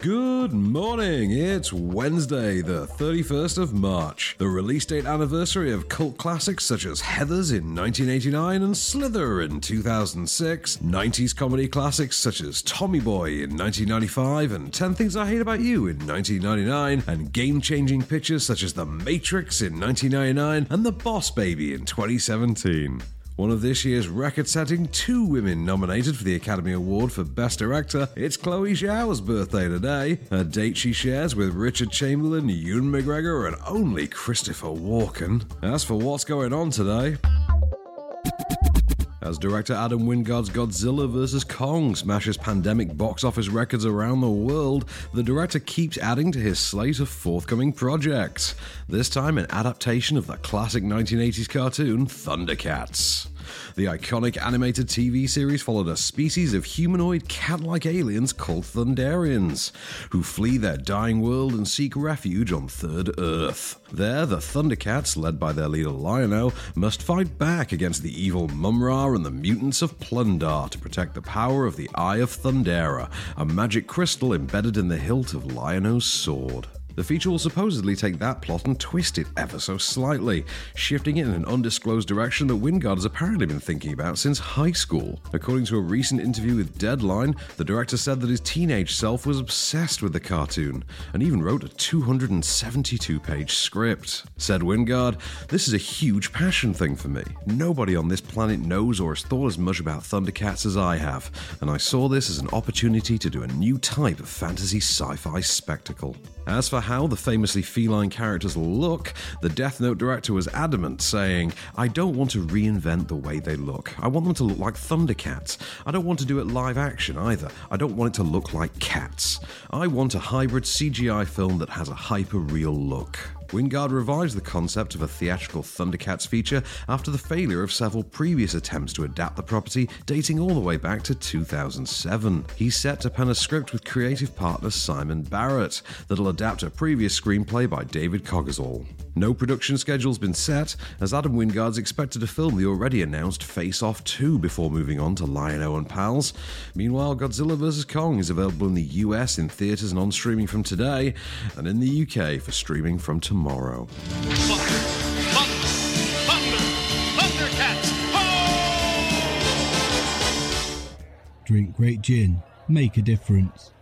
Good morning. It's Wednesday, the 31st of March, the release date anniversary of cult classics such as Heathers in 1989 and Slither in 2006, 90s comedy classics such as Tommy Boy in 1995 and 10 Things I Hate About You in 1999, and game changing pictures such as The Matrix in 1999 and The Boss Baby in 2017. One of this year's record setting two women nominated for the Academy Award for Best Director. It's Chloe Zhao's birthday today, a date she shares with Richard Chamberlain, Ewan McGregor, and only Christopher Walken. As for what's going on today, as director Adam Wingard's Godzilla vs. Kong smashes pandemic box office records around the world, the director keeps adding to his slate of forthcoming projects. This time, an adaptation of the classic 1980s cartoon Thundercats. The iconic animated TV series followed a species of humanoid cat like aliens called Thunderians, who flee their dying world and seek refuge on Third Earth. There, the Thundercats, led by their leader Lion-O, must fight back against the evil Mumm-Ra and the mutants of Plun-Darr to protect the power of the Eye of Thundera, a magic crystal embedded in the hilt of Lion-O's sword. The feature will supposedly take that plot and twist it ever so slightly, shifting it in an undisclosed direction that Wingard has apparently been thinking about since high school. According to a recent interview with Deadline, the director said that his teenage self was obsessed with the cartoon and even wrote a 272 page script. Said Wingard, This is a huge passion thing for me. Nobody on this planet knows or has thought as much about Thundercats as I have, and I saw this as an opportunity to do a new type of fantasy sci fi spectacle. As for how the famously feline characters look, the Death Note director was adamant, saying, I don't want to reinvent the way they look. I want them to look like Thundercats. I don't want to do it live action either. I don't want it to look like cats. I want a hybrid CGI film that has a hyper real look. Wingard revised the concept of a theatrical Thundercats feature after the failure of several previous attempts to adapt the property, dating all the way back to 2007. He's set to pen a script with creative partner Simon Barrett that'll adapt a previous screenplay by David Coggeshall. No production schedule's been set, as Adam Wingard's expected to film the already announced Face Off 2 before moving on to Lion-O and Pals. Meanwhile, Godzilla vs. Kong is available in the US in theatres and on streaming from today, and in the UK for streaming from tomorrow! Drink great gin, make a difference.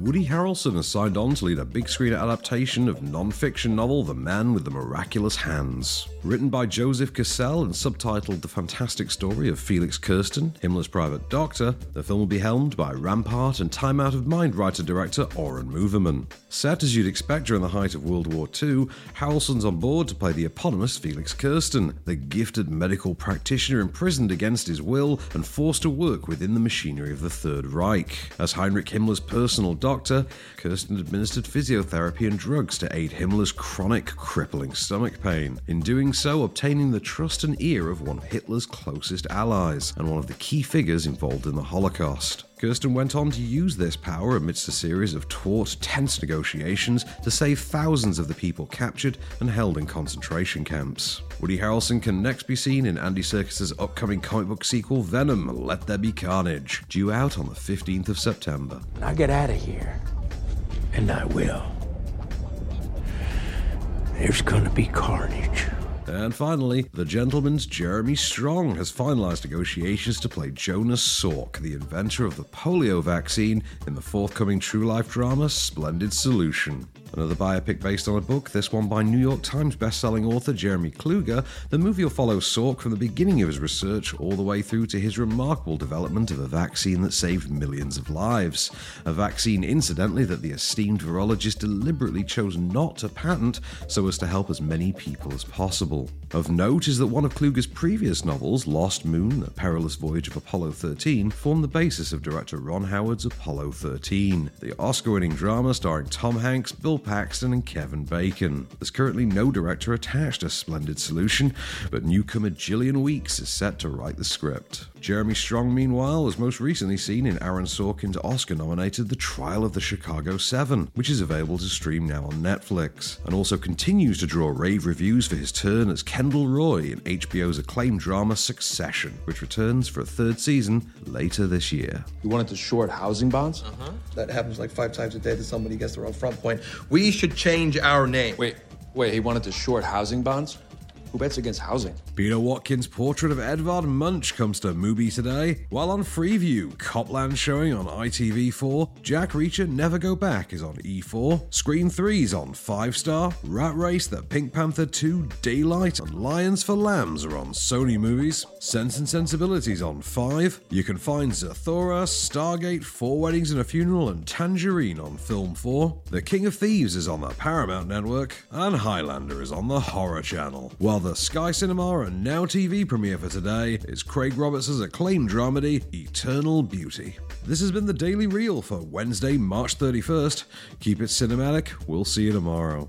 Woody Harrelson has signed on to lead a big screen adaptation of non fiction novel The Man with the Miraculous Hands. Written by Joseph Kessel and subtitled The Fantastic Story of Felix Kersten, Himmler's Private Doctor, the film will be helmed by Rampart and Time Out of Mind writer director Oren Moverman. Set as you'd expect during the height of World War II, Harrelson's on board to play the eponymous Felix Kersten, the gifted medical practitioner imprisoned against his will and forced to work within the machinery of the Third Reich. As Heinrich Himmler's personal doctor, Kersten administered physiotherapy and drugs to aid Himmler's chronic, crippling stomach pain. In doing so, obtaining the trust and ear of one of Hitler's closest allies and one of the key figures involved in the Holocaust. Kersten went on to use this power amidst a series of taut, tense negotiations to save thousands of the people captured and held in concentration camps. Woody Harrelson can next be seen in Andy Serkis's upcoming comic book sequel Venom: Let There Be Carnage, due out on the 15th of September. I get out of here, and I will. There's gonna be carnage. And finally, The Gentlemen's Jeremy Strong has finalised negotiations to play Jonas Salk, the inventor of the polio vaccine, in the forthcoming true life drama Splendid Solution. Another biopic based on a book, this one by New York Times bestselling author Jeremy Kluger, the movie will follow Salk from the beginning of his research all the way through to his remarkable development of a vaccine that saved millions of lives. A vaccine, incidentally, that the esteemed virologist deliberately chose not to patent so as to help as many people as possible. level Of note is that one of Kluger's previous novels, Lost Moon, The Perilous Voyage of Apollo 13, formed the basis of director Ron Howard's Apollo 13, the Oscar winning drama starring Tom Hanks, Bill Paxton, and Kevin Bacon. There's currently no director attached to Splendid Solution, but newcomer Gillian Weeks is set to write the script. Jeremy Strong, meanwhile, was most recently seen in Aaron Sorkin's Oscar nominated The Trial of the Chicago Seven, which is available to stream now on Netflix, and also continues to draw rave reviews for his turn as Kendall Roy in HBO's acclaimed drama Succession, which returns for a third season later this year. You wanted to short housing bonds? Uh-huh. That happens like five times a day that somebody who gets their own front point. We should change our name. Wait, wait, he wanted to short housing bonds? Who bets against housing? Peter Watkins' portrait of Edvard Munch comes to Mubi today, while on Freeview, Copland showing on ITV4, Jack Reacher Never Go Back is on E4, Scream 3's on 5 Star, Rat Race, The Pink Panther 2, Daylight, and Lions for Lambs are on Sony Movies, Sense and Sensibility's on 5. You can find Zathura, Stargate, Four Weddings and a Funeral, and Tangerine on Film 4. The King of Thieves is on the Paramount Network, and Highlander is on the Horror Channel. While the Sky Cinema and Now TV premiere for today is Craig Roberts' acclaimed dramedy, Eternal Beauty. This has been the Daily Reel for Wednesday, March 31st. Keep it cinematic. We'll see you tomorrow.